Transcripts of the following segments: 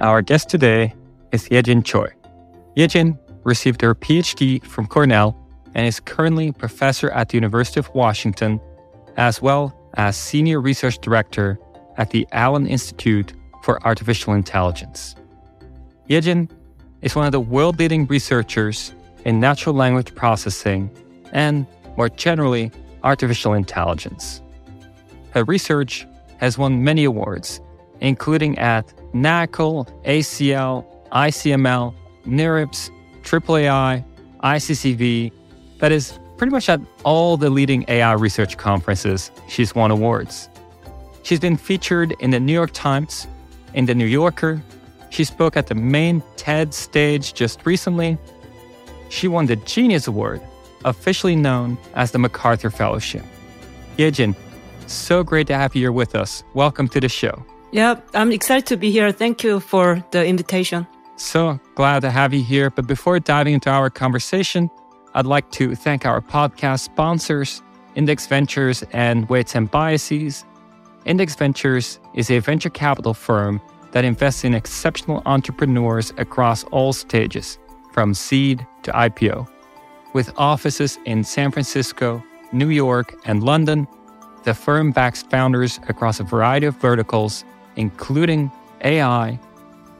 Our guest today is Yejin Choi. Yejin received her PhD from Cornell and is currently professor at the University of Washington, as well as senior research director at the Allen Institute for Artificial Intelligence. Yejin is one of the world leading researchers in natural language processing and, more generally, artificial intelligence. Her research has won many awards, including at NAACL, ACL, ICML, NeurIPS, AAAI, ICCV, that is, pretty much at all the leading AI research conferences, she's won awards. She's been featured in the New York Times, in the New Yorker. She spoke at the main TED stage just recently. She won the Genius Award, officially known as the MacArthur Fellowship. Yejin, so great to have you here with us. Welcome to the show. Yeah, I'm excited to be here. Thank you for the invitation. So glad to have you here. But before diving into our conversation, I'd like to thank our podcast sponsors, Index Ventures and Weights and Biases. Index Ventures is a venture capital firm that invests in exceptional entrepreneurs across all stages, from seed to IPO. With offices in San Francisco, New York, and London, the firm backs founders across a variety of verticals including AI,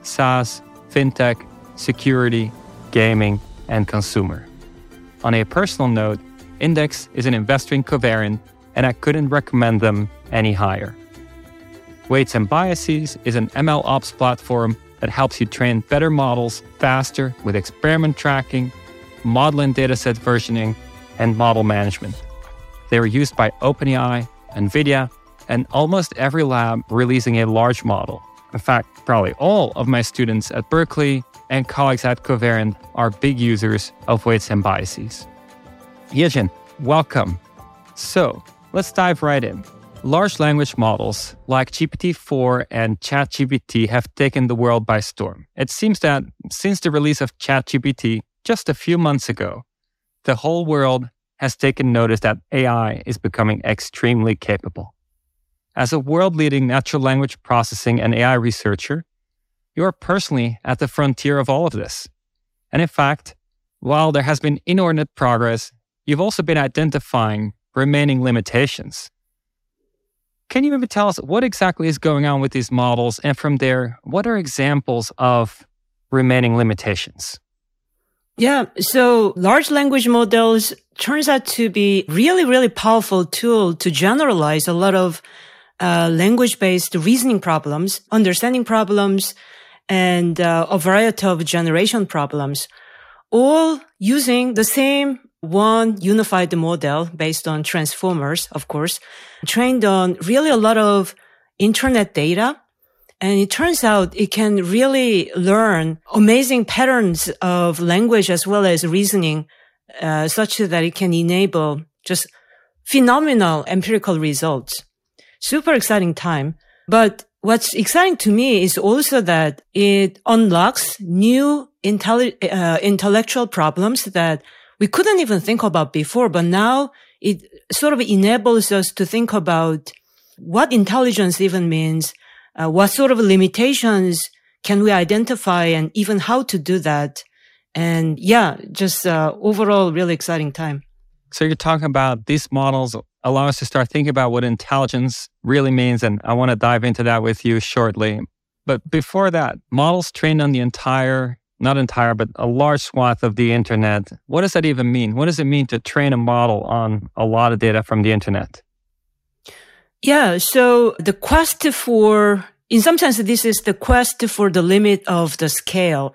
SaaS, fintech, security, gaming, and consumer. On a personal note, Index is an investor in and I couldn't recommend them any higher. Weights and Biases is an ML ops platform that helps you train better models faster with experiment tracking, model and dataset versioning, and model management. They are used by OpenAI, NVIDIA, and almost every lab releasing a large model. In fact, probably all of my students at Berkeley and colleagues at Covariant are big users of weights and biases. Yejin, welcome. So let's dive right in. Large language models like GPT 4 and ChatGPT have taken the world by storm. It seems that since the release of ChatGPT just a few months ago, the whole world has taken notice that AI is becoming extremely capable. As a world leading natural language processing and AI researcher, you are personally at the frontier of all of this. And in fact, while there has been inordinate progress, you've also been identifying remaining limitations. Can you maybe tell us what exactly is going on with these models? And from there, what are examples of remaining limitations? Yeah. So large language models turns out to be really, really powerful tool to generalize a lot of uh, language-based reasoning problems, understanding problems, and uh, a variety of generation problems, all using the same one unified model based on transformers, of course, trained on really a lot of internet data. And it turns out it can really learn amazing patterns of language as well as reasoning, uh, such that it can enable just phenomenal empirical results super exciting time. But what's exciting to me is also that it unlocks new intelli- uh, intellectual problems that we couldn't even think about before. But now it sort of enables us to think about what intelligence even means, uh, what sort of limitations can we identify and even how to do that. And yeah, just uh, overall really exciting time. So you're talking about these models allow us to start thinking about what intelligence really means. And I want to dive into that with you shortly. But before that, models trained on the entire, not entire, but a large swath of the internet. What does that even mean? What does it mean to train a model on a lot of data from the internet? Yeah. So the quest for, in some sense, this is the quest for the limit of the scale.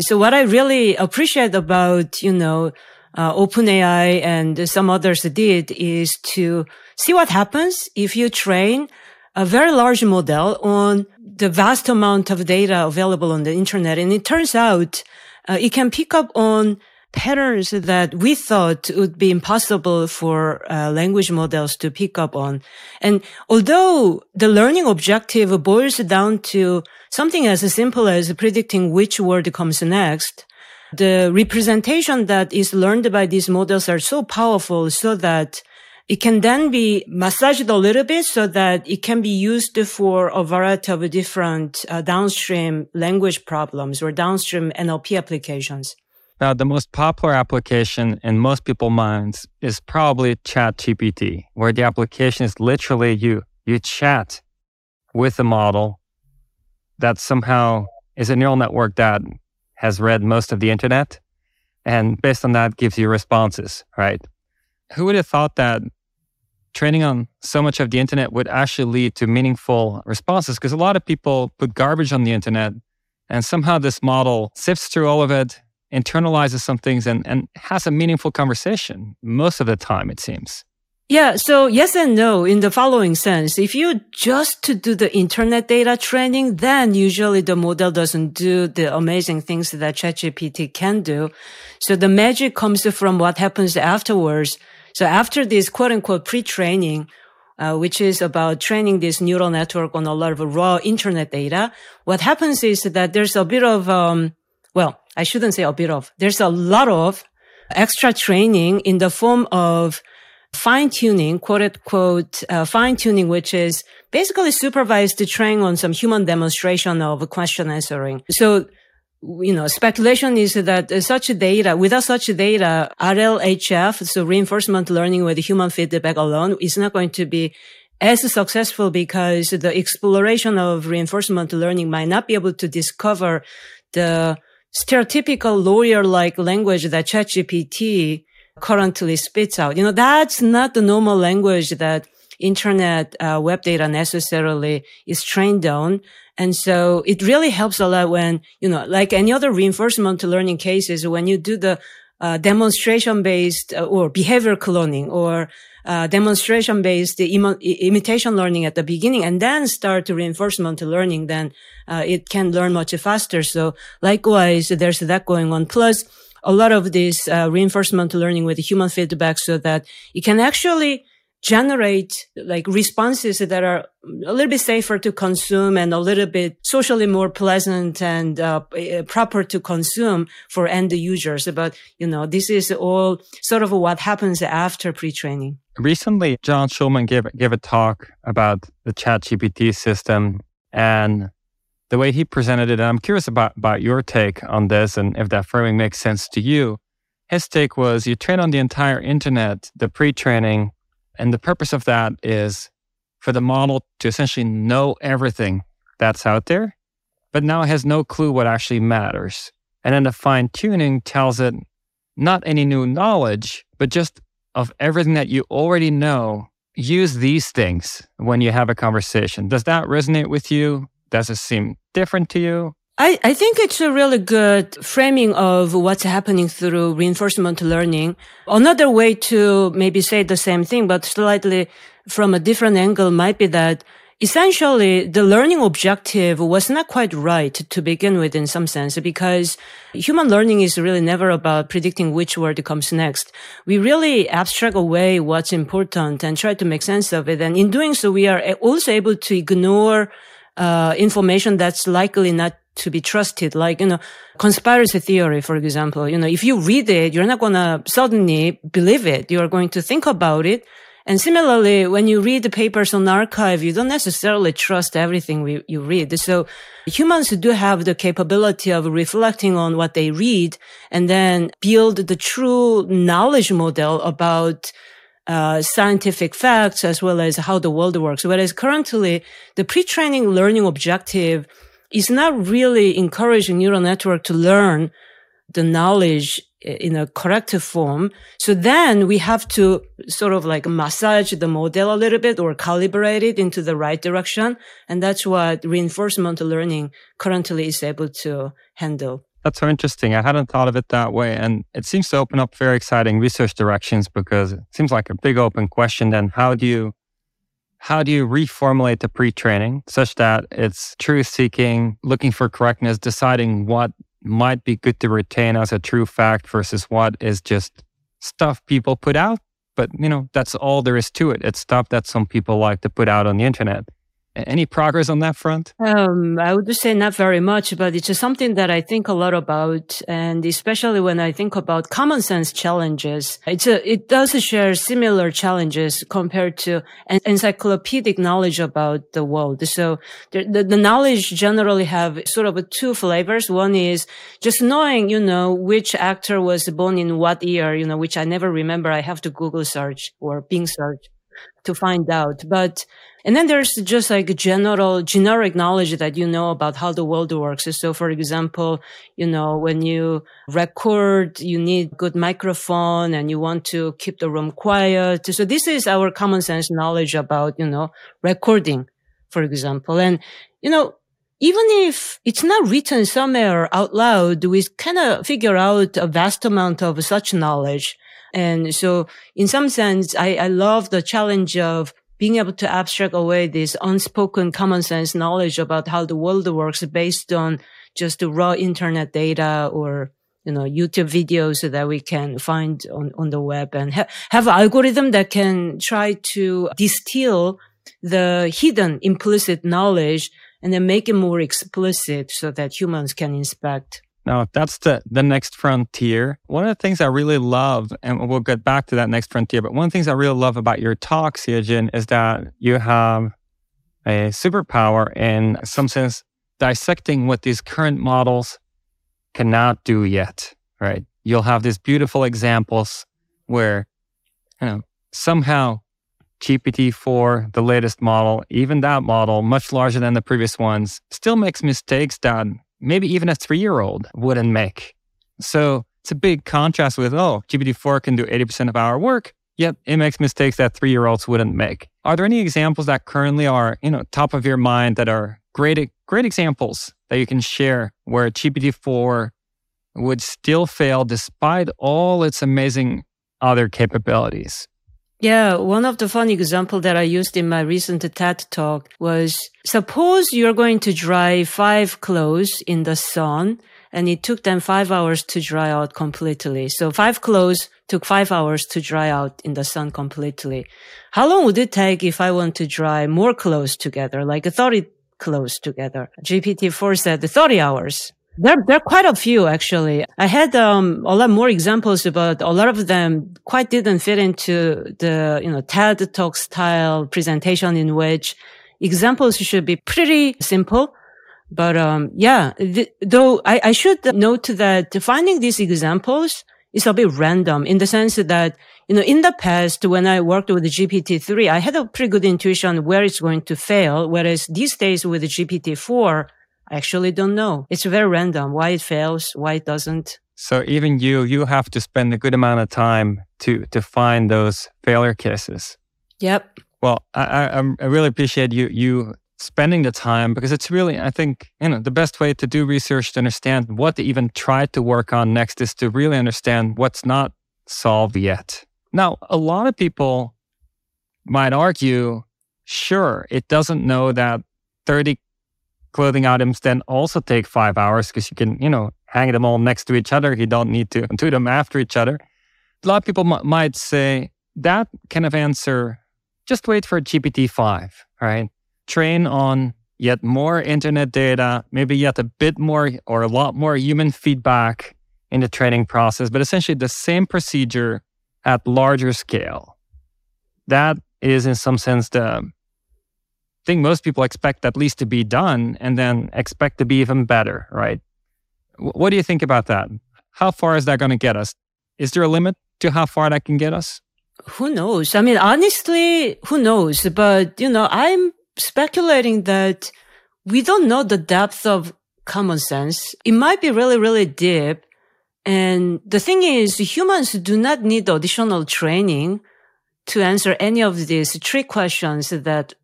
So what I really appreciate about, you know, uh, OpenAI and some others did is to see what happens if you train a very large model on the vast amount of data available on the internet. And it turns out uh, it can pick up on patterns that we thought would be impossible for uh, language models to pick up on. And although the learning objective boils down to something as simple as predicting which word comes next, the representation that is learned by these models are so powerful so that it can then be massaged a little bit so that it can be used for a variety of different uh, downstream language problems or downstream NLP applications. Now, the most popular application in most people's minds is probably ChatGPT, where the application is literally you. You chat with a model that somehow is a neural network that has read most of the internet and based on that gives you responses, right? Who would have thought that training on so much of the internet would actually lead to meaningful responses? Because a lot of people put garbage on the internet and somehow this model sifts through all of it, internalizes some things and, and has a meaningful conversation most of the time, it seems. Yeah. So yes and no in the following sense. If you just to do the internet data training, then usually the model doesn't do the amazing things that ChatGPT can do. So the magic comes from what happens afterwards. So after this quote unquote pre-training, uh, which is about training this neural network on a lot of raw internet data, what happens is that there's a bit of, um, well, I shouldn't say a bit of, there's a lot of extra training in the form of fine tuning, quote unquote, uh, fine tuning, which is basically supervised training on some human demonstration of question answering. So, you know, speculation is that such data, without such data, RLHF, so reinforcement learning with human feedback alone is not going to be as successful because the exploration of reinforcement learning might not be able to discover the stereotypical lawyer-like language that ChatGPT currently spits out. You know, that's not the normal language that internet uh, web data necessarily is trained on. And so it really helps a lot when, you know, like any other reinforcement learning cases, when you do the uh, demonstration based uh, or behavior cloning or uh, demonstration based Im- imitation learning at the beginning and then start to reinforcement learning, then uh, it can learn much faster. So likewise, there's that going on. Plus, a lot of this uh, reinforcement learning with human feedback so that it can actually generate like responses that are a little bit safer to consume and a little bit socially more pleasant and uh, eh, proper to consume for end users. But, you know, this is all sort of what happens after pre-training. Recently, John Schulman gave, gave a talk about the ChatGPT system and the way he presented it, and I'm curious about, about your take on this and if that framing makes sense to you. His take was you train on the entire internet, the pre training, and the purpose of that is for the model to essentially know everything that's out there, but now it has no clue what actually matters. And then the fine tuning tells it not any new knowledge, but just of everything that you already know. Use these things when you have a conversation. Does that resonate with you? Does it seem different to you? I, I think it's a really good framing of what's happening through reinforcement learning. Another way to maybe say the same thing, but slightly from a different angle might be that essentially the learning objective was not quite right to begin with in some sense because human learning is really never about predicting which word comes next. We really abstract away what's important and try to make sense of it. And in doing so, we are also able to ignore uh, information that's likely not to be trusted. Like, you know, conspiracy theory, for example, you know, if you read it, you're not going to suddenly believe it. You are going to think about it. And similarly, when you read the papers on arXiv, you don't necessarily trust everything we, you read. So humans do have the capability of reflecting on what they read and then build the true knowledge model about uh, scientific facts as well as how the world works. Whereas currently the pre-training learning objective is not really encouraging neural network to learn the knowledge in a corrective form. So then we have to sort of like massage the model a little bit or calibrate it into the right direction. And that's what reinforcement learning currently is able to handle. That's so interesting. I hadn't thought of it that way. And it seems to open up very exciting research directions because it seems like a big open question. Then how do you how do you reformulate the pre-training such that it's truth seeking, looking for correctness, deciding what might be good to retain as a true fact versus what is just stuff people put out. But you know, that's all there is to it. It's stuff that some people like to put out on the internet. Any progress on that front? Um, I would say not very much, but it's something that I think a lot about. And especially when I think about common sense challenges, it's a, it does share similar challenges compared to encyclopedic knowledge about the world. So the, the, the knowledge generally have sort of two flavors. One is just knowing, you know, which actor was born in what year, you know, which I never remember. I have to Google search or Bing search to find out. But, and then there's just like general, generic knowledge that you know about how the world works. So for example, you know, when you record, you need good microphone and you want to keep the room quiet. So this is our common sense knowledge about, you know, recording, for example. And, you know, even if it's not written somewhere out loud, we kind of figure out a vast amount of such knowledge. And so in some sense, I, I love the challenge of being able to abstract away this unspoken common sense knowledge about how the world works based on just the raw internet data or you know YouTube videos that we can find on, on the web and ha- have algorithm that can try to distill the hidden implicit knowledge and then make it more explicit so that humans can inspect now, that's the, the next frontier. One of the things I really love, and we'll get back to that next frontier, but one of the things I really love about your talk, Yejin, is that you have a superpower in some sense dissecting what these current models cannot do yet, right? You'll have these beautiful examples where, you know, somehow GPT-4, the latest model, even that model, much larger than the previous ones, still makes mistakes that maybe even a three year old wouldn't make. So it's a big contrast with, oh, GPT-4 can do 80% of our work, yet it makes mistakes that three year olds wouldn't make. Are there any examples that currently are, you know, top of your mind that are great, great examples that you can share where GPT-4 would still fail despite all its amazing other capabilities? Yeah, one of the fun example that I used in my recent TED talk was suppose you're going to dry five clothes in the sun and it took them five hours to dry out completely. So five clothes took five hours to dry out in the sun completely. How long would it take if I want to dry more clothes together, like 30 clothes together? GPT-4 said 30 hours. There, there are quite a few actually. I had um, a lot more examples, but a lot of them quite didn't fit into the you know TED Talk style presentation, in which examples should be pretty simple. But um, yeah, th- though I, I should note that finding these examples is a bit random in the sense that you know in the past when I worked with GPT-3, I had a pretty good intuition where it's going to fail, whereas these days with GPT-4 I actually don't know. It's very random why it fails, why it doesn't. So even you, you have to spend a good amount of time to to find those failure cases. Yep. Well, I, I, I really appreciate you you spending the time because it's really I think you know the best way to do research to understand what to even try to work on next is to really understand what's not solved yet. Now, a lot of people might argue, sure, it doesn't know that 30 clothing items then also take five hours because you can, you know, hang them all next to each other. You don't need to do them after each other. A lot of people m- might say that kind of answer, just wait for GPT-5, right? Train on yet more internet data, maybe yet a bit more or a lot more human feedback in the training process, but essentially the same procedure at larger scale. That is in some sense the think most people expect at least to be done and then expect to be even better, right? What do you think about that? How far is that going to get us? Is there a limit to how far that can get us? Who knows? I mean, honestly, who knows? But, you know, I'm speculating that we don't know the depth of common sense. It might be really, really deep. And the thing is, humans do not need additional training to answer any of these trick questions that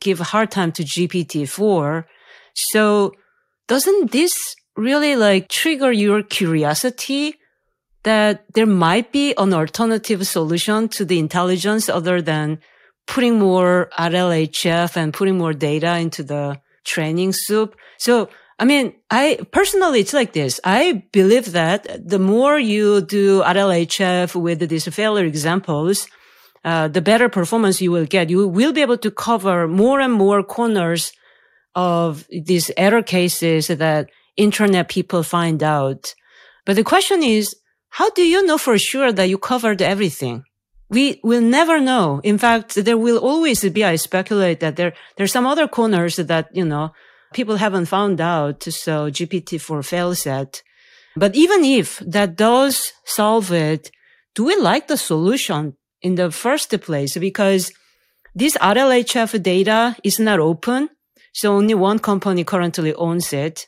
give a hard time to GPT-4. So doesn't this really like trigger your curiosity that there might be an alternative solution to the intelligence other than putting more RLHF and putting more data into the training soup? So I mean, I personally, it's like this. I believe that the more you do RLHF with these failure examples, uh, the better performance you will get. You will be able to cover more and more corners of these error cases that internet people find out. But the question is, how do you know for sure that you covered everything? We will never know. In fact, there will always be, I speculate that there, there's some other corners that, you know, people haven't found out. So GPT-4 fails at. But even if that does solve it, do we like the solution in the first place? Because this RLHF data is not open. So only one company currently owns it.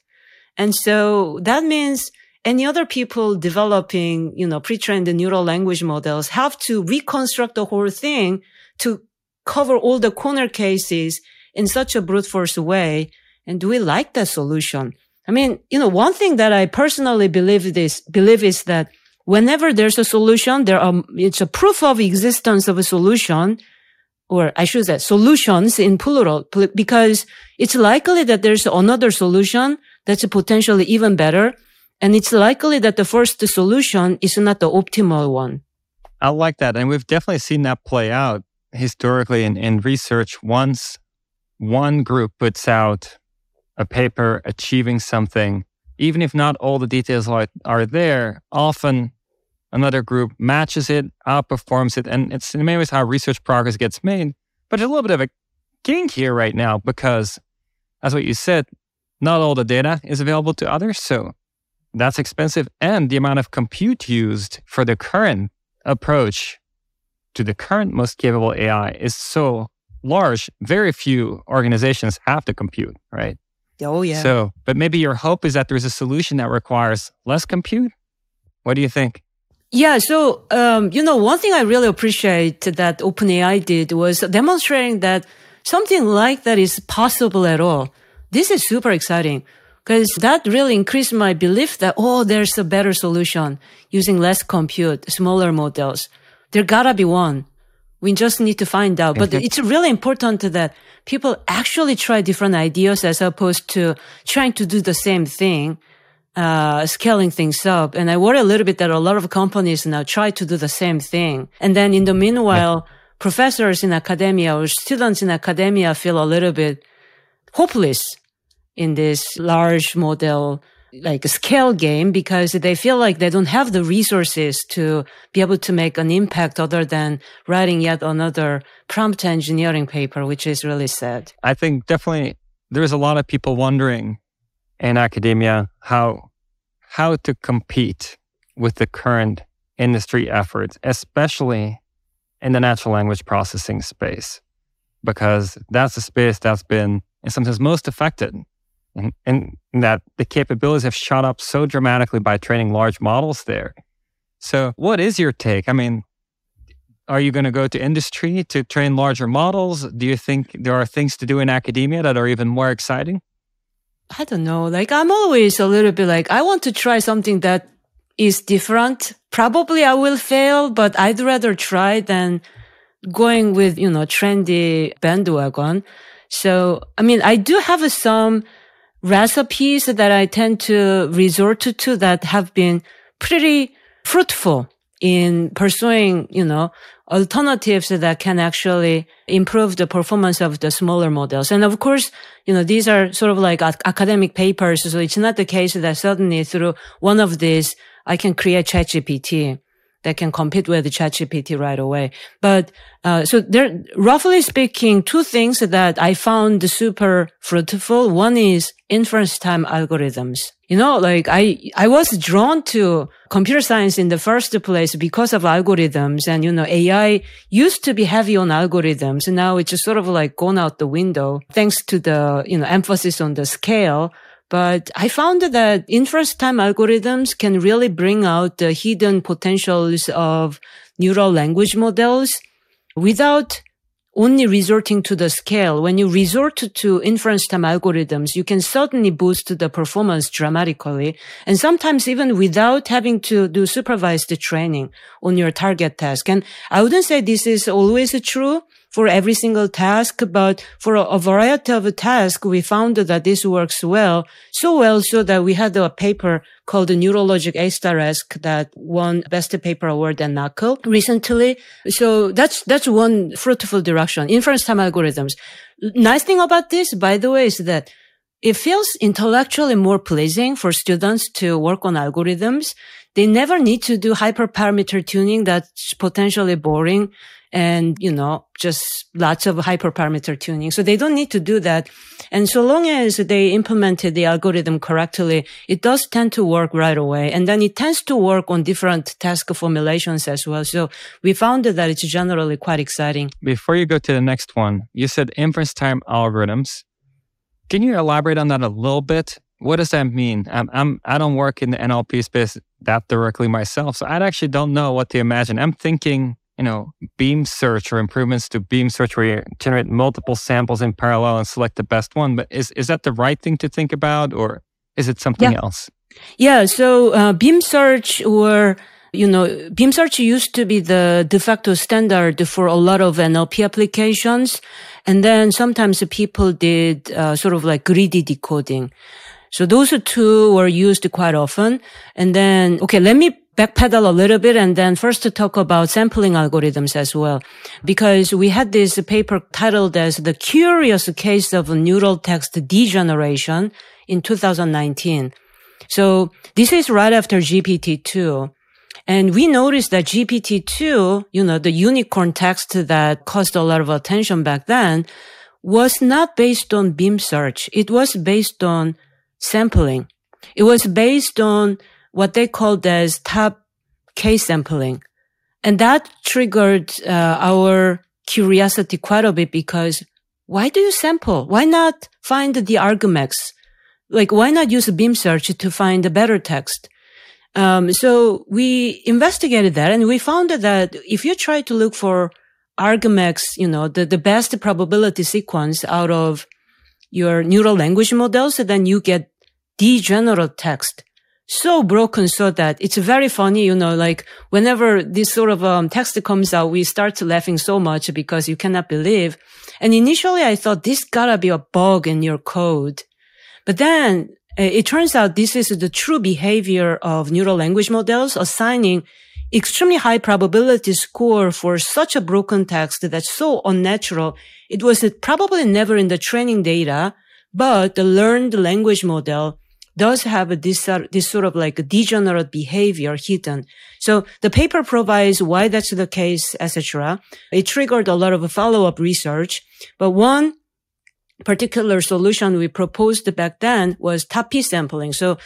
And so that means any other people developing, you know, pre-trained neural language models have to reconstruct the whole thing to cover all the corner cases in such a brute force way. And do we like that solution? I mean, you know, one thing that I personally believe this, believe is that whenever there's a solution, there are, it's a proof of existence of a solution or I should say solutions in plural, because it's likely that there's another solution that's potentially even better. And it's likely that the first solution is not the optimal one. I like that. And we've definitely seen that play out historically in, in research. Once one group puts out a paper achieving something, even if not all the details are, are there, often another group matches it, outperforms it. And it's in many ways how research progress gets made. But there's a little bit of a kink here right now because, as what you said, not all the data is available to others. So that's expensive. And the amount of compute used for the current approach to the current most capable AI is so large. Very few organizations have to compute, right? Oh, yeah. So, but maybe your hope is that there's a solution that requires less compute. What do you think? Yeah. So, um, you know, one thing I really appreciate that OpenAI did was demonstrating that something like that is possible at all. This is super exciting because that really increased my belief that, oh, there's a better solution using less compute, smaller models. There gotta be one. We just need to find out. But it's really important that people actually try different ideas as opposed to trying to do the same thing uh, scaling things up. And I worry a little bit that a lot of companies now try to do the same thing. And then in the meanwhile, professors in academia or students in academia feel a little bit hopeless in this large model like a scale game because they feel like they don't have the resources to be able to make an impact other than writing yet another prompt engineering paper, which is really sad. I think definitely there's a lot of people wondering in academia how how to compete with the current industry efforts, especially in the natural language processing space, because that's a space that's been in sometimes most affected. And, and that the capabilities have shot up so dramatically by training large models there. So, what is your take? I mean, are you going to go to industry to train larger models? Do you think there are things to do in academia that are even more exciting? I don't know. Like I'm always a little bit like, I want to try something that is different. Probably I will fail, but I'd rather try than going with, you know, trendy bandwagon. So, I mean, I do have some recipes that I tend to resort to, that have been pretty fruitful in pursuing, you know, alternatives that can actually improve the performance of the smaller models. And of course, you know, these are sort of like academic papers. So it's not the case that suddenly through one of these, I can create ChatGPT that can compete with ChatGPT right away. But uh, so there, roughly speaking, two things that I found super fruitful. One is inference time algorithms. You know, like I, I was drawn to computer science in the first place because of algorithms and, you know, AI used to be heavy on algorithms. And now it's just sort of like gone out the window thanks to the, you know, emphasis on the scale. But I found that inference time algorithms can really bring out the hidden potentials of neural language models without only resorting to the scale. When you resort to inference time algorithms, you can certainly boost the performance dramatically. And sometimes even without having to do supervised training on your target task. And I wouldn't say this is always true for every single task, but for a, variety of tasks, we found that this works well, so well so that we had a paper called the Neurologic A*esque that won Best Paper Award at NAACL recently. So that's, that's one fruitful direction. Inference time algorithms. Nice thing about this, by the way, is that it feels intellectually more pleasing for students to work on algorithms. They never need to do hyperparameter tuning that's potentially boring and, you know, just lots of hyperparameter tuning. So they don't need to do that. And so long as they implemented the algorithm correctly, it does tend to work right away. And then it tends to work on different task formulations as well. So we found that it's generally quite exciting. Before you go to the next one, you said inference time algorithms. Can you elaborate on that a little bit? What does that mean? I'm, I'm I don't work in the NLP space that directly myself, so I actually don't know what to imagine. I'm thinking, you know, beam search or improvements to beam search where you generate multiple samples in parallel and select the best one. But is is that the right thing to think about, or is it something yeah. else? Yeah. So uh, beam search or you know, beam search used to be the de facto standard for a lot of NLP applications. And then sometimes people did uh, sort of like greedy decoding. So those two were used quite often. And then, okay, let me backpedal a little bit and then first to talk about sampling algorithms as well. Because we had this paper titled as the curious case of neural text degeneration in 2019. So this is right after GPT-2. And we noticed that GPT-2, you know, the unicorn text that caused a lot of attention back then was not based on beam search. It was based on sampling. It was based on what they called as top K sampling. And that triggered uh, our curiosity quite a bit because why do you sample? Why not find the argmax? Like, why not use a beam search to find a better text? Um, so we investigated that and we found that if you try to look for argmax, you know, the, the best probability sequence out of your neural language models, then you get degenerate text. So broken so that it's very funny, you know, like whenever this sort of um, text comes out, we start laughing so much because you cannot believe. And initially I thought this gotta be a bug in your code. But then uh, it turns out this is the true behavior of neural language models assigning extremely high probability score for such a broken text that's so unnatural. It was probably never in the training data, but the learned language model does have this, this sort of like degenerate behavior hidden. So the paper provides why that's the case, etc. It triggered a lot of follow-up research, but one particular solution we proposed back then was top-p sampling. So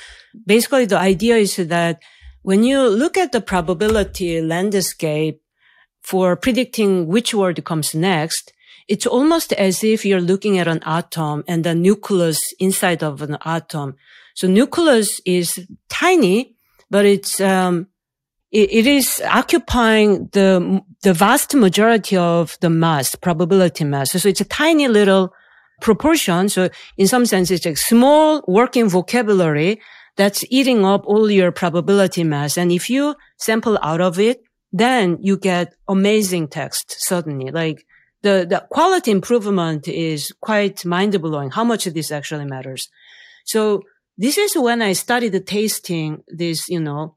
basically the idea is that when you look at the probability landscape for predicting which word comes next, it's almost as if you're looking at an atom and the nucleus inside of an atom. So nucleus is tiny, but it's, um, it, it is occupying the, the vast majority of the mass, probability mass. So it's a tiny little proportion. So in some sense, it's a small working vocabulary that's eating up all your probability mass. And if you sample out of it, then you get amazing text suddenly. Like the, the quality improvement is quite mind blowing how much this actually matters. So this is when I started tasting this, you know,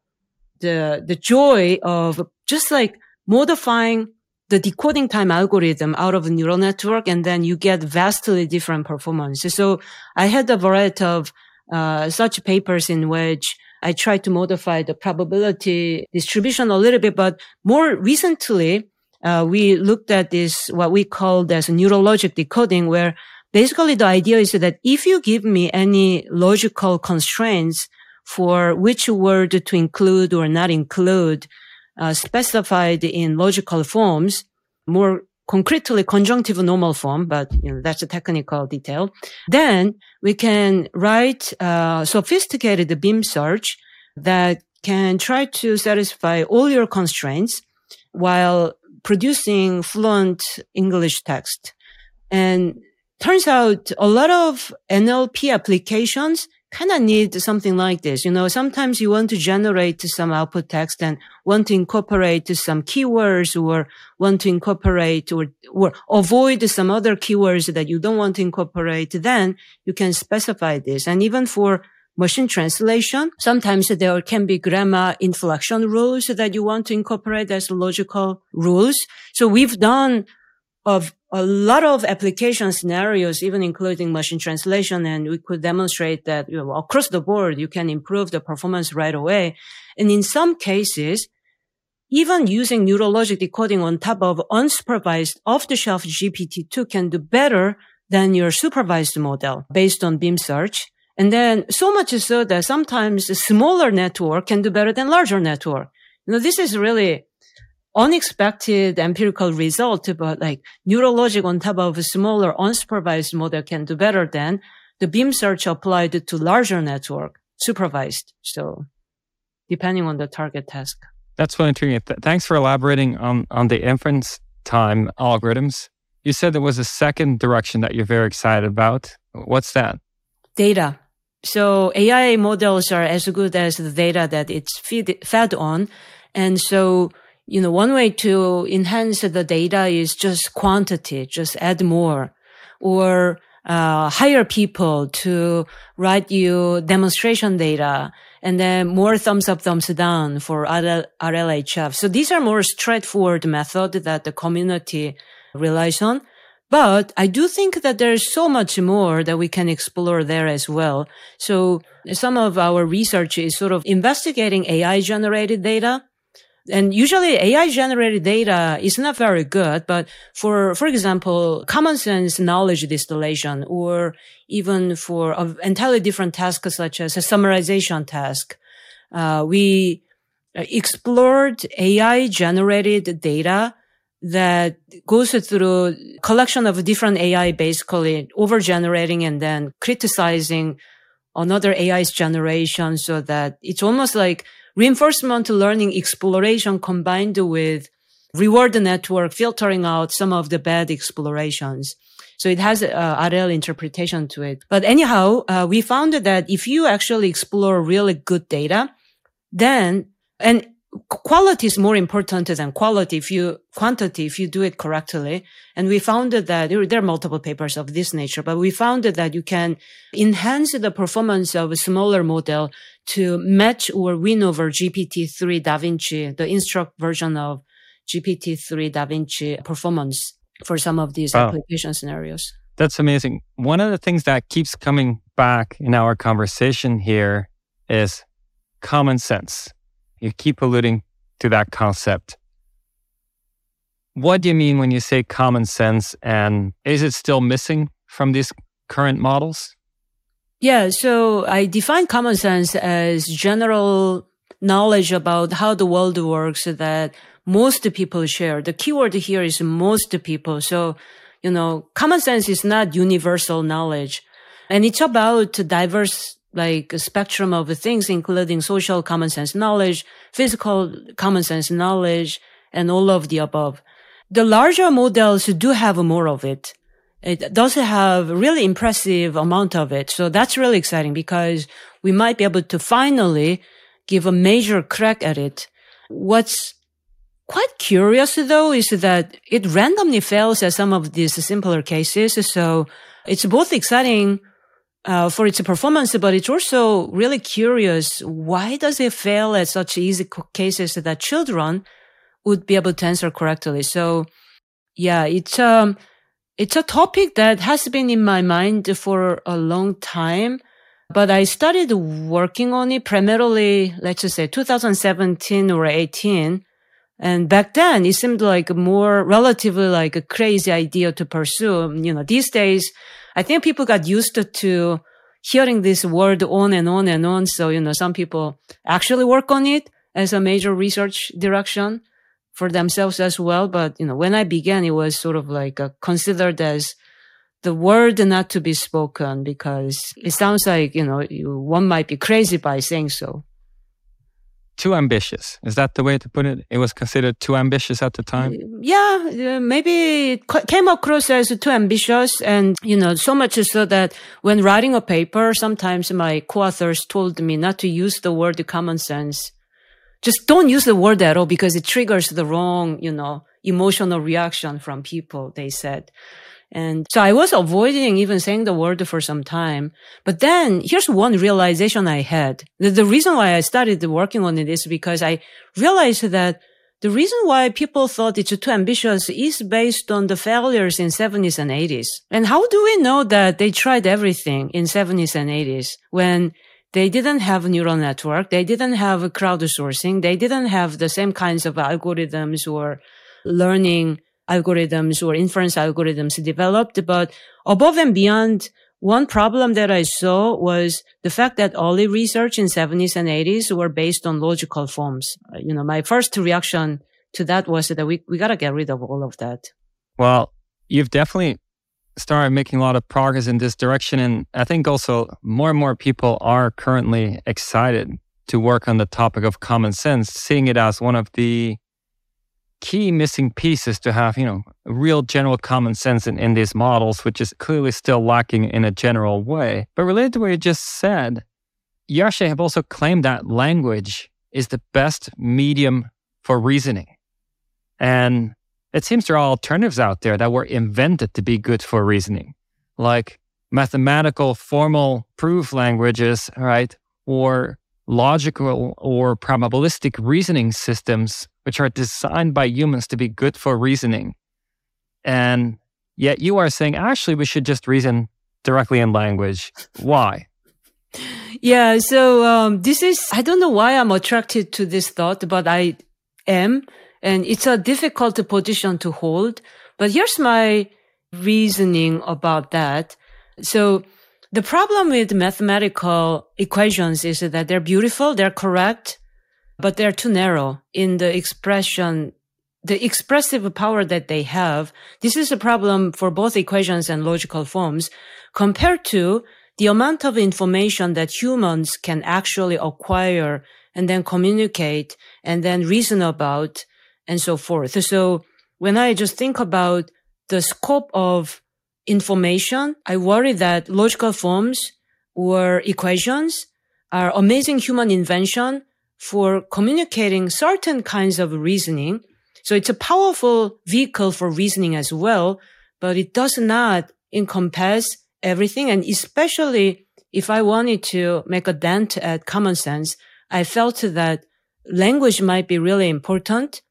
the, the joy of just like modifying the decoding time algorithm out of a neural network and then you get vastly different performance. So I had a variety of uh, such papers in which I tried to modify the probability distribution a little bit, but more recently, uh, we looked at this, what we called as neurologic decoding, where basically the idea is that if you give me any logical constraints for which word to include or not include, uh, specified in logical forms, more concretely conjunctive normal form, but you know, that's a technical detail. Then we can write a sophisticated beam search that can try to satisfy all your constraints while producing fluent English text. And turns out a lot of NLP applications kind of need something like this. You know, sometimes you want to generate some output text and want to incorporate some keywords or want to incorporate or, or avoid some other keywords that you don't want to incorporate. Then you can specify this. And even for machine translation, sometimes there can be grammar inflection rules that you want to incorporate as logical rules. So we've done of a lot of application scenarios, even including machine translation. And we could demonstrate that you know, across the board, you can improve the performance right away. And in some cases, even using neurologic decoding on top of unsupervised off the shelf GPT-2 can do better than your supervised model based on beam search. And then so much so that sometimes a smaller network can do better than larger network. You know, this is really unexpected empirical result, but like neurologic on top of a smaller unsupervised model can do better than the beam search applied to larger network supervised. So depending on the target task. That's really intriguing. Th- thanks for elaborating on, on the inference time algorithms. You said there was a second direction that you're very excited about. What's that? Data. So AI models are as good as the data that it's feed, fed on. And so you know, one way to enhance the data is just quantity, just add more or uh, hire people to write you demonstration data and then more thumbs up, thumbs down for RL, RLHF. So these are more straightforward method that the community relies on. But I do think that there's so much more that we can explore there as well. So some of our research is sort of investigating AI generated data and usually AI generated data is not very good, but for, for example, common sense knowledge distillation or even for an entirely different tasks such as a summarization task, uh, we explored AI generated data that goes through collection of different AI, basically over generating and then criticizing another AI's generation so that it's almost like reinforcement learning exploration combined with reward network filtering out some of the bad explorations. So it has a RL interpretation to it. But anyhow, uh, we found that if you actually explore really good data, then, and quality is more important than quality if you quantity if you do it correctly. And we found that there, are multiple papers of this nature but we found that you can enhance the performance of a smaller model to match or win over gpt-3 davinci the instruct version of gpt-3 davinci performance for some of these wow. application scenarios. That's amazing. One of the things that keeps coming back in our conversation here is common sense you keep alluding to that concept. What do you mean when you say common sense? And is it still missing from these current models? Yeah, so I define common sense as general knowledge about how the world works that most people share. The keyword here is most people. So, you know, common sense is not universal knowledge. And it's about diverse like a spectrum of things, including social common sense knowledge, physical common sense knowledge, and all of the above. The larger models do have more of it. It does have really impressive amount of it. So that's really exciting because we might be able to finally give a major crack at it. What's quite curious though is that it randomly fails at some of these simpler cases. So it's both exciting uh, for its performance, but it's also really curious. Why does it fail at such easy cases that children would be able to answer correctly? So yeah, it's, um, it's a topic that has been in my mind for a long time, but I started working on it primarily, let's just say 2017 or 18. And back then it seemed like more relatively like a crazy idea to pursue. You know, these days, I think people got used to hearing this word on and on and on. So, you know, some people actually work on it as a major research direction for themselves as well. But, you know, when I began, it was sort of like uh, considered as the word not to be spoken because it sounds like, you know, you, one might be crazy by saying so. Too ambitious. Is that the way to put it? It was considered too ambitious at the time? Yeah, maybe it came across as too ambitious. And, you know, so much so that when writing a paper, sometimes my co-authors told me not to use the word common sense. Just don't use the word at all because it triggers the wrong, you know, emotional reaction from people, they said. And so I was avoiding even saying the word for some time. But then here's one realization I had. The, the reason why I started working on it is because I realized that the reason why people thought it's too ambitious is based on the failures in 70s and 80s. And how do we know that they tried everything in 70s and 80s when they didn't have neural network, they didn't have crowdsourcing, they didn't have the same kinds of algorithms or learning algorithms or inference algorithms developed. But above and beyond, one problem that I saw was the fact that all the research in 70s and 80s were based on logical forms. Uh, you know, my first reaction to that was that we, we got to get rid of all of that. Well, you've definitely started making a lot of progress in this direction. And I think also more and more people are currently excited to work on the topic of common sense, seeing it as one of the key missing pieces to have, you know, real general common sense in, in these models, which is clearly still lacking in a general way. But related to what you just said, actually have also claimed that language is the best medium for reasoning. And it seems there are alternatives out there that were invented to be good for reasoning, like mathematical formal proof languages, right? Or logical or probabilistic reasoning systems which are designed by humans to be good for reasoning. And yet you are saying, actually, we should just reason directly in language. Why? Yeah, so um, this is, I don't know why I'm attracted to this thought, but I am. And it's a difficult position to hold. But here's my reasoning about that. So the problem with mathematical equations is that they're beautiful, they're correct, but they're too narrow in the expression, the expressive power that they have. This is a problem for both equations and logical forms compared to the amount of information that humans can actually acquire and then communicate and then reason about and so forth. So when I just think about the scope of information, I worry that logical forms or equations are amazing human invention for communicating certain kinds of reasoning. So it's a powerful vehicle for reasoning as well, but it does not encompass everything. And especially if I wanted to make a dent at common sense, I felt that language might be really important,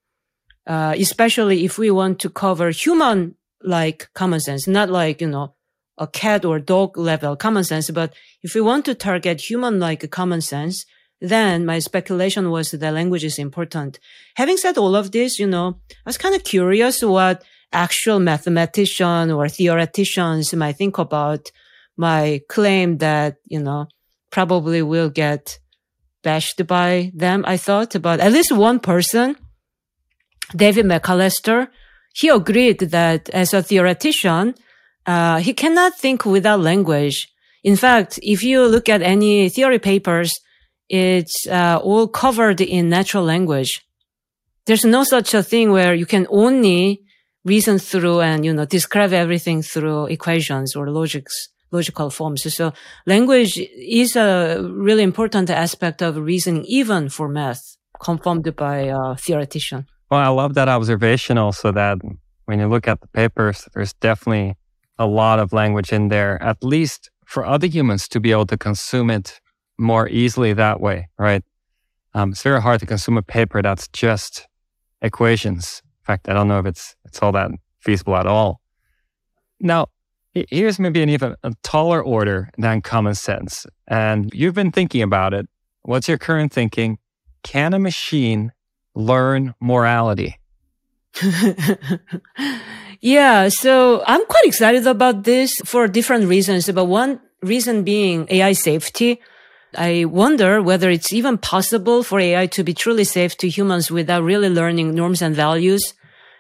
uh, especially if we want to cover human like common sense, not like, you know, a cat or dog level common sense, but if we want to target human like common sense, then my speculation was that language is important. Having said all of this, you know, I was kind of curious what actual mathematician or theoreticians might think about my claim that, you know, probably will get bashed by them. I thought about at least one person, David McAllester. He agreed that as a theoretician, uh, he cannot think without language. In fact, if you look at any theory papers, it's uh, all covered in natural language. There's no such a thing where you can only reason through and, you know, describe everything through equations or logics, logical forms. So language is a really important aspect of reasoning, even for math, confirmed by a theoretician. Well, I love that observation also that when you look at the papers, there's definitely a lot of language in there, at least for other humans to be able to consume it more easily that way, right? Um, it's very hard to consume a paper that's just equations. In fact, I don't know if it's it's all that feasible at all. Now, here's maybe an even a taller order than common sense, and you've been thinking about it. What's your current thinking? Can a machine learn morality? yeah, so I'm quite excited about this for different reasons. But one reason being AI safety. I wonder whether it's even possible for AI to be truly safe to humans without really learning norms and values.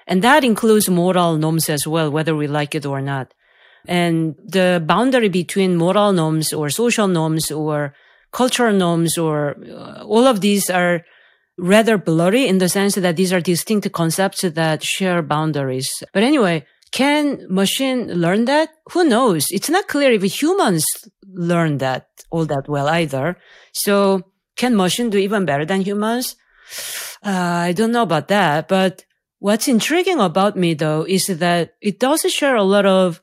And that includes moral norms as well, whether we like it or not. And the boundary between moral norms or social norms or cultural norms or uh, all of these are rather blurry in the sense that these are distinct concepts that share boundaries. But anyway, can machine learn that? Who knows? It's not clear if humans learn that all that well either. So can machine do even better than humans? Uh, I don't know about that, but what's intriguing about me though is that it does share a lot of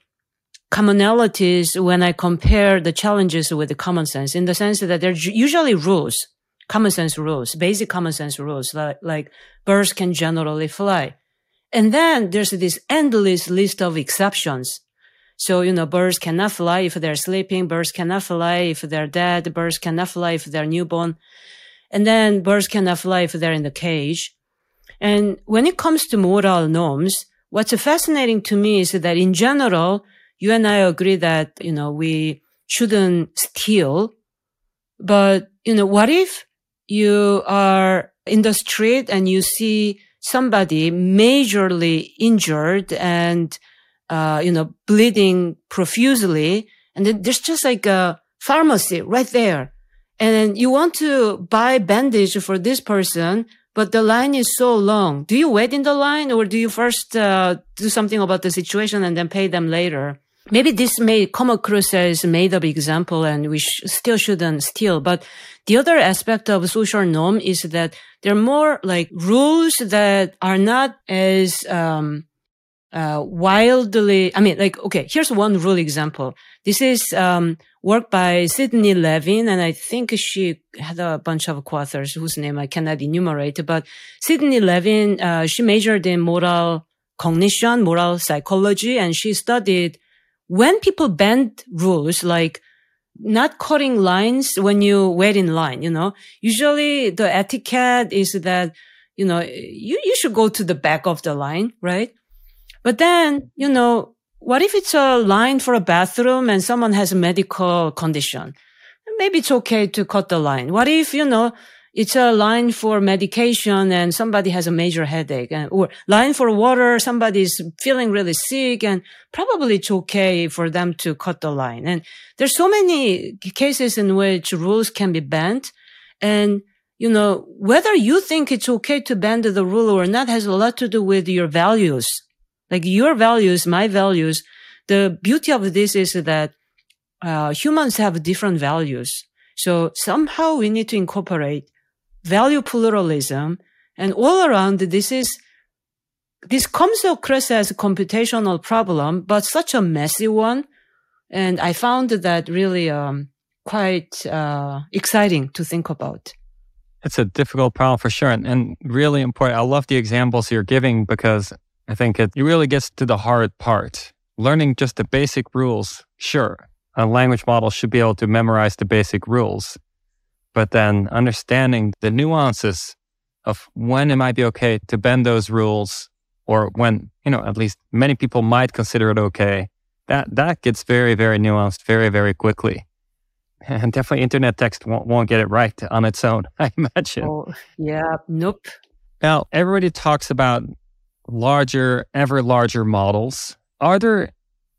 commonalities when I compare the challenges with the common sense in the sense that there's usually rules, common sense rules, basic common sense rules, like, like birds can generally fly. And then there's this endless list of exceptions. So, you know, birds cannot fly if they're sleeping. Birds cannot fly if they're dead. Birds cannot fly if they're newborn. And then birds cannot fly if they're in the cage. And when it comes to moral norms, what's fascinating to me is that in general, you and I agree that, you know, we shouldn't steal. But, you know, what if you are in the street and you see somebody majorly injured and, uh, you know, bleeding profusely. And then there's just like a pharmacy right there. And you want to buy bandage for this person, but the line is so long. Do you wait in the line or do you first uh, do something about the situation and then pay them later? Maybe this may come across as made up example and we sh- still shouldn't steal. But the other aspect of social norm is that there are more like rules that are not as, um, uh, wildly, I mean, like, okay, here's one rule example. This is, um, work by Sydney Levine, and I think she had a bunch of co-authors whose name I cannot enumerate, but Sydney Levine, uh, she majored in moral cognition, moral psychology, and she studied when people bend rules, like not cutting lines when you wait in line, you know, usually the etiquette is that, you know, you, you should go to the back of the line, right? But then, you know, what if it's a line for a bathroom and someone has a medical condition? Maybe it's okay to cut the line. What if, you know, it's a line for medication and somebody has a major headache and, or line for water. Somebody's feeling really sick and probably it's okay for them to cut the line. And there's so many cases in which rules can be bent. And, you know, whether you think it's okay to bend the rule or not has a lot to do with your values. Like your values, my values. The beauty of this is that uh, humans have different values. So somehow we need to incorporate value pluralism, and all around this is this comes across as a computational problem, but such a messy one. And I found that really um, quite uh, exciting to think about. It's a difficult problem for sure, and, and, really important. I love the examples you're giving because I think it, it really gets to the hard part. Learning just the basic rules, sure, a language model should be able to memorize the basic rules but then understanding the nuances of when it might be okay to bend those rules or when, you know, at least many people might consider it okay. That, that gets very, very nuanced very, very quickly. And definitely internet text won't, won't get it right on its own, I imagine. Oh, yeah. Nope. Now, everybody talks about larger, ever larger models. Are there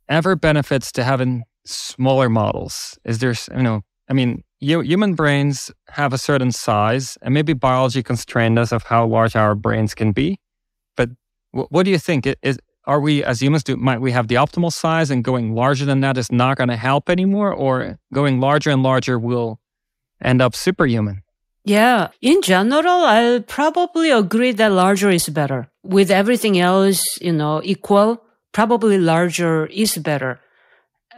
ever benefits to having smaller models? Is there, you know, I mean, human brains have a certain size, and maybe biology constrained us of how large our brains can be. But what do you think? Is are we as humans do might we have the optimal size, and going larger than that is not going to help anymore, or going larger and larger will end up superhuman? Yeah, in general, I'll probably agree that larger is better. With everything else, you know, equal, probably larger is better.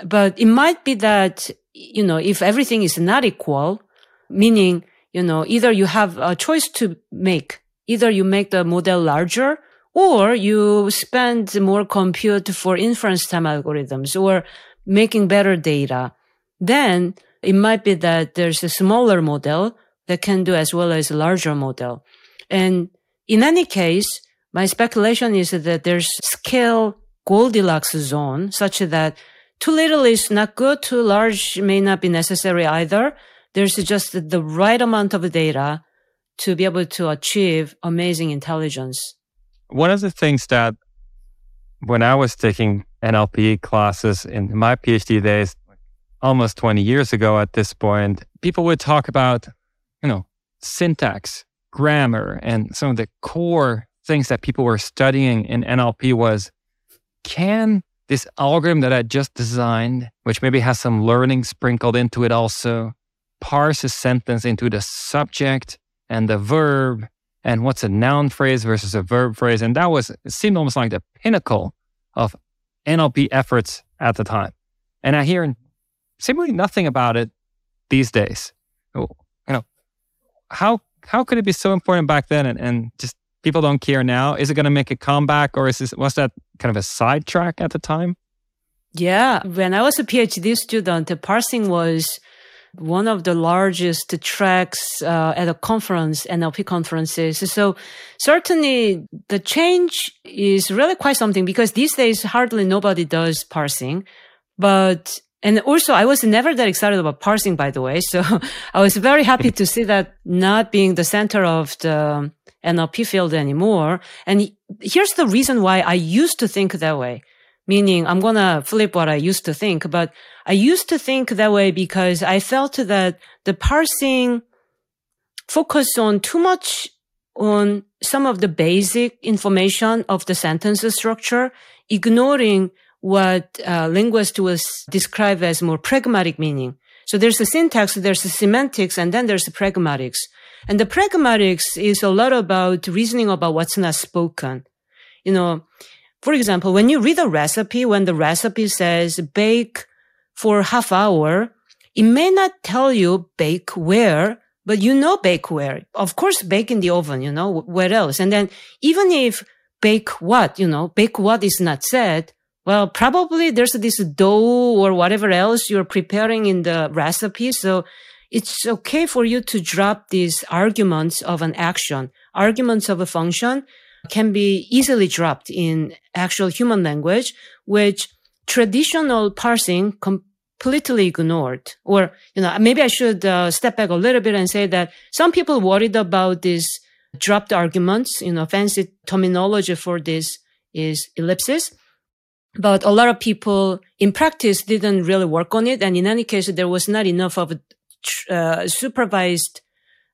But it might be that you know, if everything is not equal, meaning, you know, either you have a choice to make, either you make the model larger or you spend more compute for inference time algorithms or making better data, then it might be that there's a smaller model that can do as well as a larger model. And in any case, my speculation is that there's scale Goldilocks zone such that too little is not good. Too large may not be necessary either. There's just the right amount of data to be able to achieve amazing intelligence. One of the things that when I was taking NLP classes in my PhD days, almost 20 years ago at this point, people would talk about, you know, syntax, grammar and some of the core things that people were studying in NLP was can this algorithm that I just designed, which maybe has some learning sprinkled into it also, parse a sentence into the subject and the verb and what's a noun phrase versus a verb phrase. And that was, it seemed almost like the pinnacle of NLP efforts at the time. And I hear simply nothing about it these days. Oh, you know, how how could it be so important back then and, and just people don't care now? Is it going to make a comeback or is this, was that kind of a sidetrack at the time? Yeah. When I was a PhD student, parsing was one of the largest tracks uh, at a conference, NLP conferences. So certainly the change is really quite something because these days hardly nobody does parsing. But and also, I was never that excited about parsing, by the way. So I was very happy to see that not being the center of the NLP field anymore. And here's the reason why I used to think that way. Meaning I'm going to flip what I used to think, but I used to think that way because I felt that the parsing focused on too much on some of the basic information of the sentence structure, ignoring what uh, linguists will describe as more pragmatic meaning. So there's a syntax, there's a semantics, and then there's the pragmatics. And the pragmatics is a lot about reasoning about what's not spoken. You know, for example, when you read a recipe, when the recipe says bake for half hour, it may not tell you bake where, but you know bake where. Of course, bake in the oven, you know, where else? And then even if bake what, you know, bake what is not said, well, probably there's this dough or whatever else you're preparing in the recipe. So it's okay for you to drop these arguments of an action. Arguments of a function can be easily dropped in actual human language, which traditional parsing completely ignored. Or, you know, maybe I should uh, step back a little bit and say that some people worried about these dropped arguments, you know, fancy terminology for this is ellipsis. But a lot of people in practice didn't really work on it. And in any case, there was not enough of uh, supervised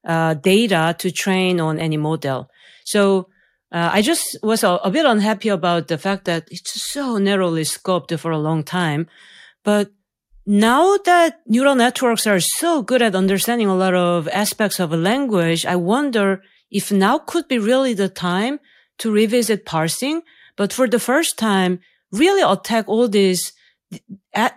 uh, data to train on any model. So uh, I just was a, a, bit unhappy about the fact that it's so narrowly scoped for a long time. But now that neural networks are so good at understanding a lot of aspects of a language, I wonder if now could be really the time to revisit parsing. But for the first time, really attack all these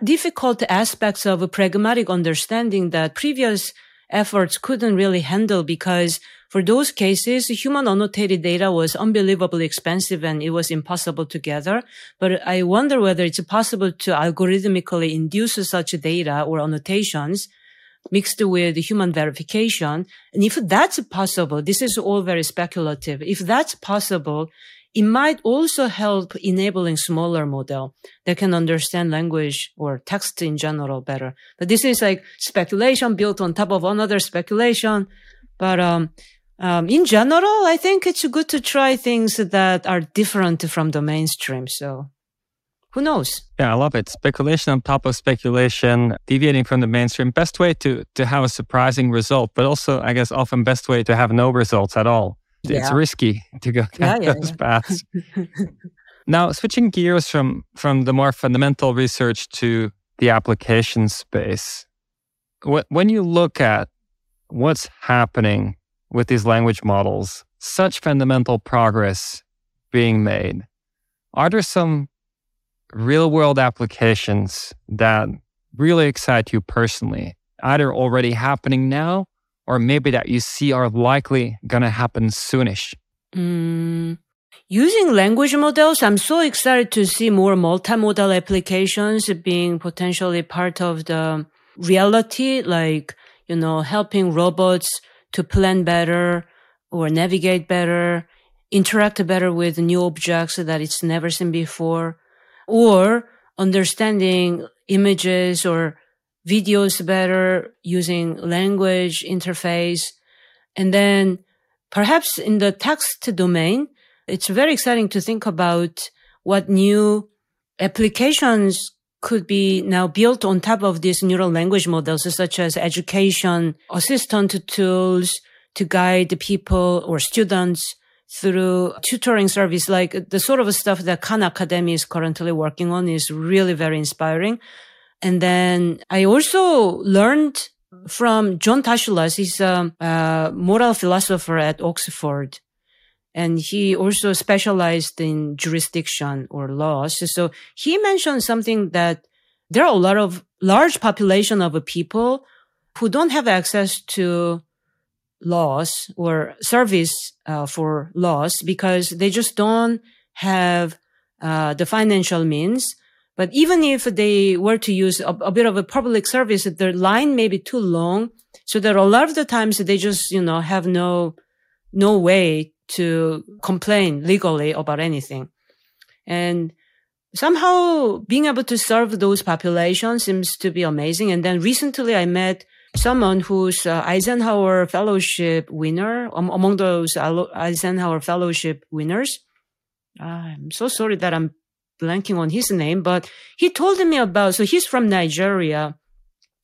difficult aspects of a pragmatic understanding that previous efforts couldn't really handle because for those cases, human annotated data was unbelievably expensive and it was impossible to gather. But I wonder whether it's possible to algorithmically induce such data or annotations mixed with human verification. And if that's possible, this is all very speculative. If that's possible, it might also help enabling smaller model that can understand language or text in general better. But this is like speculation built on top of another speculation. But um, um, in general, I think it's good to try things that are different from the mainstream. So who knows? Yeah, I love it. Speculation on top of speculation, deviating from the mainstream. Best way to to have a surprising result, but also, I guess, often best way to have no results at all yeah. it's risky to go down yeah, those paths. now, switching gears from from the more fundamental research to the application space, when you look at what's happening with these language models, such fundamental progress being made, are there some real world applications that really excite you personally, either already happening now or maybe that you see are likely going to happen soonish? Mm, using language models, I'm so excited to see more multimodal applications being potentially part of the reality, like, you know, helping robots to plan better or navigate better, interact better with new objects that it's never seen before, or understanding images or videos better using language interface. And then perhaps in the text domain, it's very exciting to think about what new applications could be now built on top of these neural language models, such as education assistant tools to guide people or students through tutoring service, like the sort of stuff that Khan Academy is currently working on is really very inspiring. And then I also learned from John Tasioulas. He's a, a moral philosopher at Oxford. And he also specialized in jurisdiction or laws. So he mentioned something that there are a lot of large population of people who don't have access to laws or service uh, for laws because they just don't have uh, the financial means but even if they were to use a, a, bit of a public service, their line may be too long. So that a lot of the times they just, you know, have no, no way to complain legally about anything. And somehow being able to serve those populations seems to be amazing. And then recently I met someone who's uh, Eisenhower Fellowship winner um, among those Eisenhower Fellowship winners. I'm so sorry that I'm blanking on his name, but he told me about, so he's from Nigeria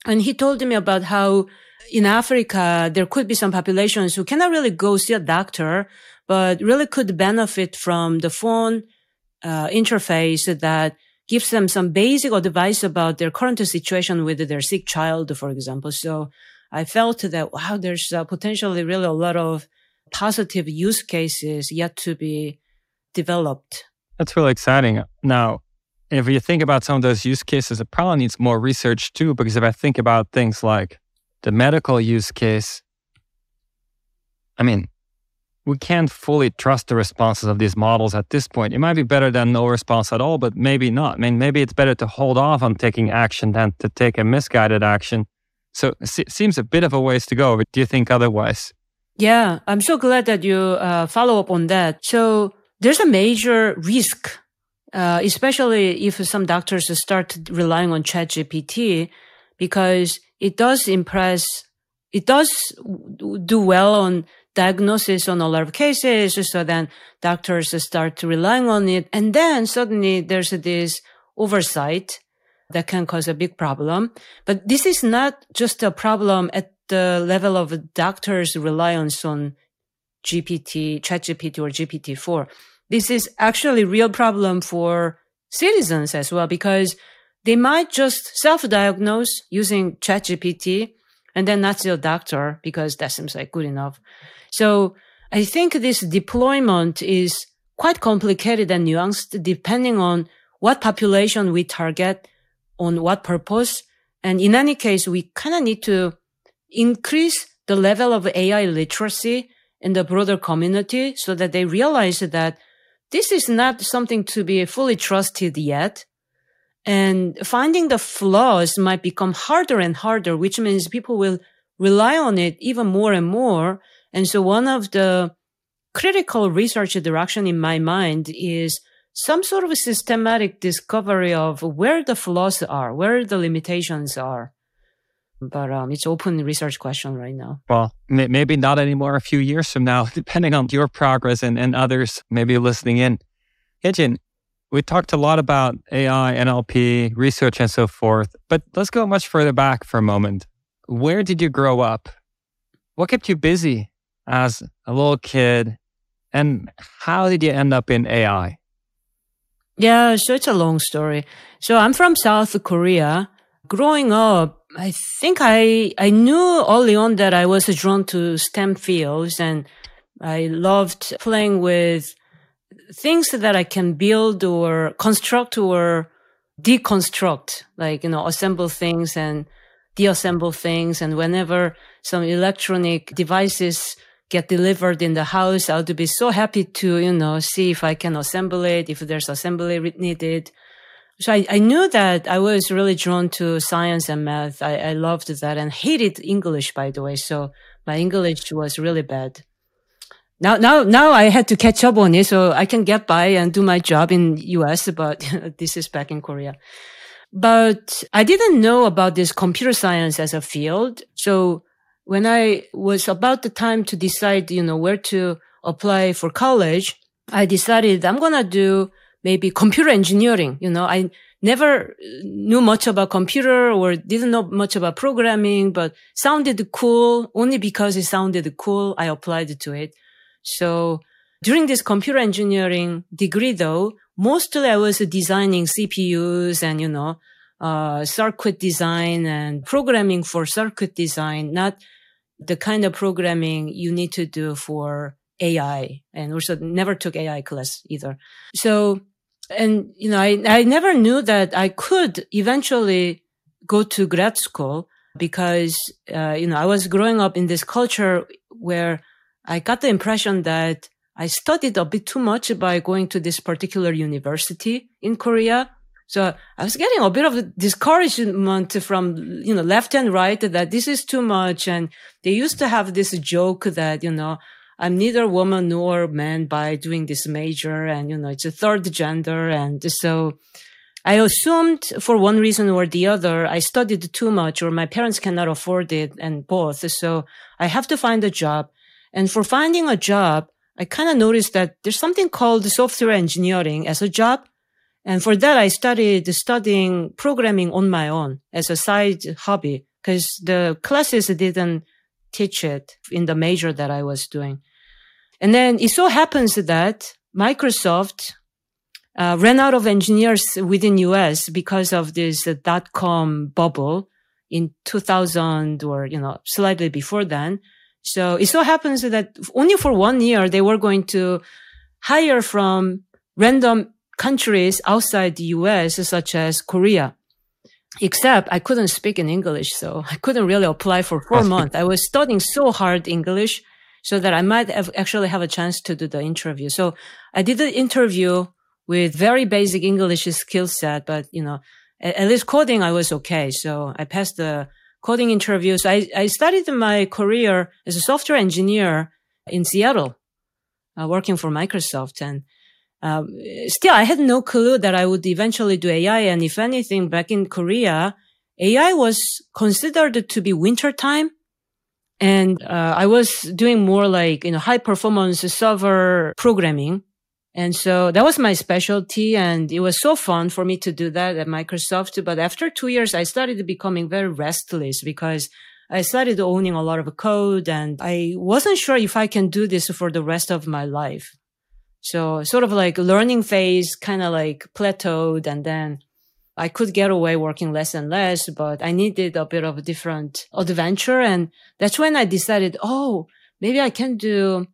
and he told me about how in Africa, there could be some populations who cannot really go see a doctor, but really could benefit from the phone uh, interface that gives them some basic advice about their current situation with their sick child, for example. So I felt that, wow, there's uh, potentially really a lot of positive use cases yet to be developed. That's really exciting. Now, if you think about some of those use cases, it probably needs more research too, because if I think about things like the medical use case, I mean, we can't fully trust the responses of these models at this point. It might be better than no response at all, but maybe not. I mean, maybe it's better to hold off on taking action than to take a misguided action. So it seems a bit of a ways to go. But do you think otherwise? Yeah, I'm so glad that you uh, follow up on that. So there's a major risk, uh, especially if some doctors start relying on ChatGPT, because it does impress, it does do well on diagnosis on a lot of cases. So then doctors start relying on it. And then suddenly there's this oversight that can cause a big problem. But this is not just a problem at the level of doctors' reliance on GPT, ChatGPT or GPT-4. This is actually a real problem for citizens as well because they might just self-diagnose using ChatGPT and then not see a doctor because that seems like good enough. So I think this deployment is quite complicated and nuanced depending on what population we target on what purpose. And in any case, we kind of need to increase the level of AI literacy in the broader community so that they realize that this is not something to be fully trusted yet. And finding the flaws might become harder and harder, which means people will rely on it even more and more. And so one of the critical research direction in my mind is some sort of systematic discovery of where the flaws are, where the limitations are but um, it's open research question right now. Well, maybe not anymore a few years from now, depending on your progress and, and others maybe listening in. Yejin, we talked a lot about AI, NLP, research, and so forth, but let's go much further back for a moment. Where did you grow up? What kept you busy as a little kid? And how did you end up in AI? Yeah, so it's a long story. So I'm from South Korea. Growing up, I think I, I knew early on that I was drawn to STEM fields and I loved playing with things that I can build or construct or deconstruct, like, you know, assemble things and deassemble things. And whenever some electronic devices get delivered in the house, I would be so happy to, you know, see if I can assemble it, if there's assembly needed. So I, I knew that I was really drawn to science and math. I, I loved that and hated English, by the way. So my English was really bad. Now, now, now I had to catch up on it so I can get by and do my job in US, but this is back in Korea. But I didn't know about this computer science as a field. So when I was about the time to decide, you know, where to apply for college, I decided I'm going to do maybe computer engineering. You know, I never knew much about computer or didn't know much about programming, but sounded cool only because it sounded cool. I applied to it. So during this computer engineering degree, though, mostly I was designing CPUs and, you know, uh, circuit design and programming for circuit design, not the kind of programming you need to do for AI and also never took AI class either. So, and, you know, I, I never knew that I could eventually go to grad school because, uh, you know, I was growing up in this culture where I got the impression that I studied a bit too much by going to this particular university in Korea. So I was getting a bit of discouragement from, you know, left and right that this is too much. And they used to have this joke that, you know, I'm neither woman nor man by doing this major. And, you know, it's a third gender. And so I assumed for one reason or the other, I studied too much or my parents cannot afford it and both. So I have to find a job. And for finding a job, I kind of noticed that there's something called software engineering as a job. And for that, I started studying programming on my own as a side hobby because the classes didn't teach it in the major that I was doing. And then it so happens that Microsoft uh, ran out of engineers within US because of this uh, dot com bubble in 2000 or, you know, slightly before then. So it so happens that only for one year, they were going to hire from random countries outside the US, such as Korea. Except I couldn't speak in English, so I couldn't really apply for four months. I was studying so hard English so that I might have actually have a chance to do the interview. So I did the interview with very basic English skill set, but you know, at, at least coding I was okay. So I passed the coding interviews. I, I started my career as a software engineer in Seattle, uh, working for Microsoft. And um, still, I had no clue that I would eventually do AI. And if anything, back in Korea, AI was considered to be winter time. And uh, I was doing more like you know high performance server programming and so that was my specialty. And it was so fun for me to do that at Microsoft. But after two years, I started becoming very restless because I started owning a lot of code and I wasn't sure if I can do this for the rest of my life. So sort of like learning phase kind of like plateaued and then I could get away working less and less, but I needed a bit of a different adventure. And that's when I decided, oh, maybe I can do,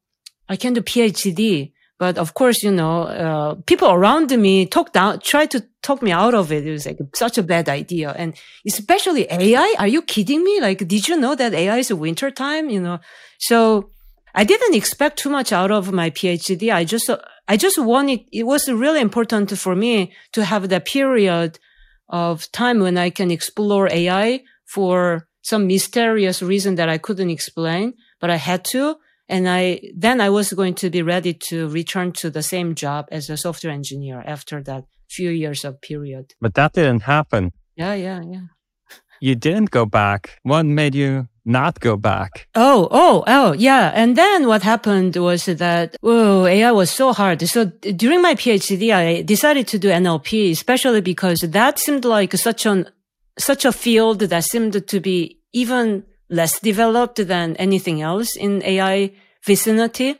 I can do PhD but of course, you know, uh, people around me talk down, try to talk me out of it. It was like such a bad idea. And especially AI. Are you kidding me? Like, did you know that AI is a winter time? You know, so I didn't expect too much out of my PhD. I just, I just wanted, it was really important for me to have that period of time when I can explore AI for some mysterious reason that I couldn't explain, but I had to. And I, then I was going to be ready to return to the same job as a software engineer after that few years of period. But that didn't happen. Yeah, yeah, yeah. You didn't go back. What made you not go back? Oh, oh, oh, yeah. And then what happened was that, oh, AI was so hard. So during my PhD, I decided to do NLP, especially because that seemed like such an, such a field that seemed to be even less developed than anything else in AI vicinity.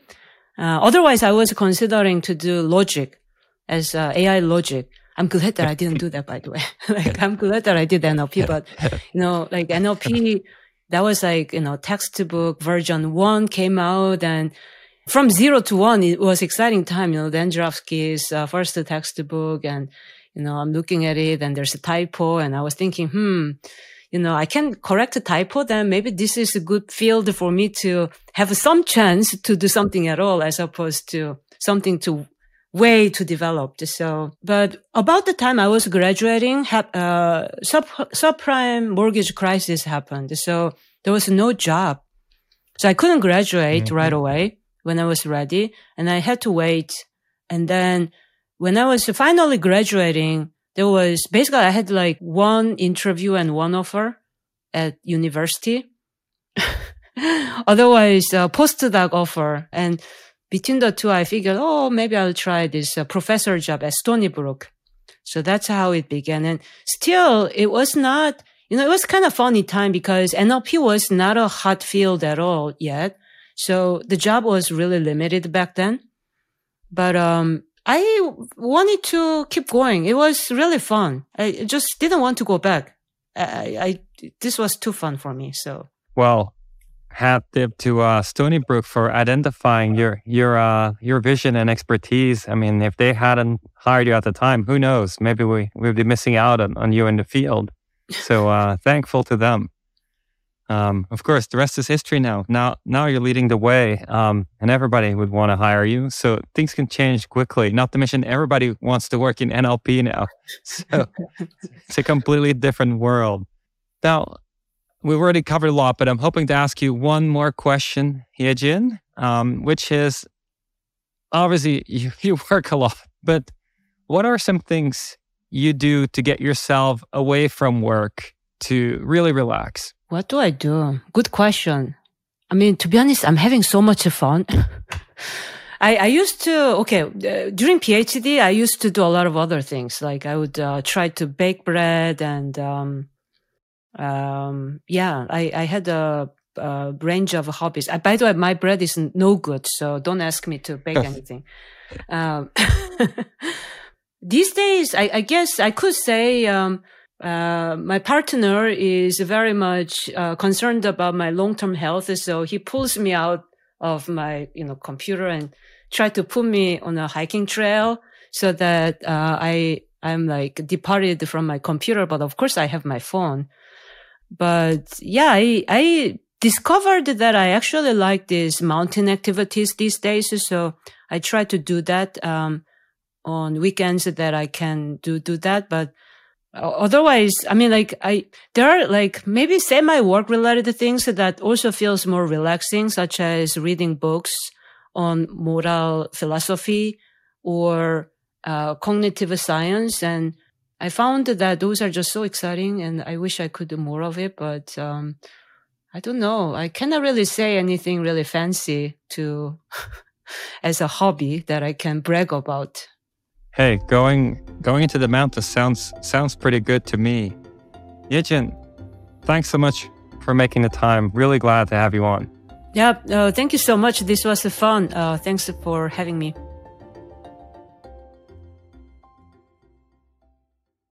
Uh, otherwise, I was considering to do logic as uh, AI logic. I'm glad that I didn't do that, by the way. like, I'm glad that I did NLP, but you know, like NLP, that was like, you know, textbook version one came out and from zero to one, it was exciting time, you know, Dan Jurafsky's uh, first textbook and, you know, I'm looking at it and there's a typo and I was thinking, hmm, you know, I can correct a typo, then maybe this is a good field for me to have some chance to do something at all as opposed to something to way too developed. So, but about the time I was graduating, uh, sub, subprime mortgage crisis happened. So there was no job. So I couldn't graduate mm-hmm. right away when I was ready and I had to wait. And then when I was finally graduating, there was basically I had like one interview and one offer at university. Otherwise, a postdoc offer. And between the two, I figured, oh, maybe I'll try this uh, professor job at Stony Brook. So that's how it began. And still, it was not, you know, it was kind of funny time because NLP was not a hot field at all yet. So the job was really limited back then. But, um, I wanted to keep going. It was really fun. I just didn't want to go back. I, I this was too fun for me. So well, hat tip to uh, Stony Brook for identifying your your uh, your vision and expertise. I mean, if they hadn't hired you at the time, who knows? Maybe we we'd be missing out on, on you in the field. So uh, thankful to them. Um, of course, the rest is history now. Now, now you're leading the way, um, and everybody would want to hire you. So things can change quickly. Not to mention, everybody wants to work in NLP now. So it's a completely different world. Now, we've already covered a lot, but I'm hoping to ask you one more question, Yejin, um, which is obviously you, you work a lot, but what are some things you do to get yourself away from work to really relax? What do I do? Good question. I mean, to be honest, I'm having so much fun. I, I, used to, okay, uh, during PhD, I used to do a lot of other things. Like I would uh, try to bake bread and, um, um, yeah, I, I had a, a, range of hobbies. Uh, by the way, my bread is no good, so don't ask me to bake anything. Um, these days, I, I, guess I could say, um, uh, my partner is very much uh, concerned about my long-term health, so he pulls me out of my, you know, computer and try to put me on a hiking trail so that uh, I I'm like departed from my computer. But of course, I have my phone. But yeah, I I discovered that I actually like these mountain activities these days. So I try to do that um, on weekends that I can do do that, but otherwise i mean like i there are like maybe semi work related things that also feels more relaxing such as reading books on moral philosophy or uh, cognitive science and i found that those are just so exciting and i wish i could do more of it but um, i don't know i cannot really say anything really fancy to as a hobby that i can brag about Hey, going going into the mountains sounds sounds pretty good to me. Yejin, thanks so much for making the time. Really glad to have you on. Yeah, uh, thank you so much. This was fun. Uh, thanks for having me.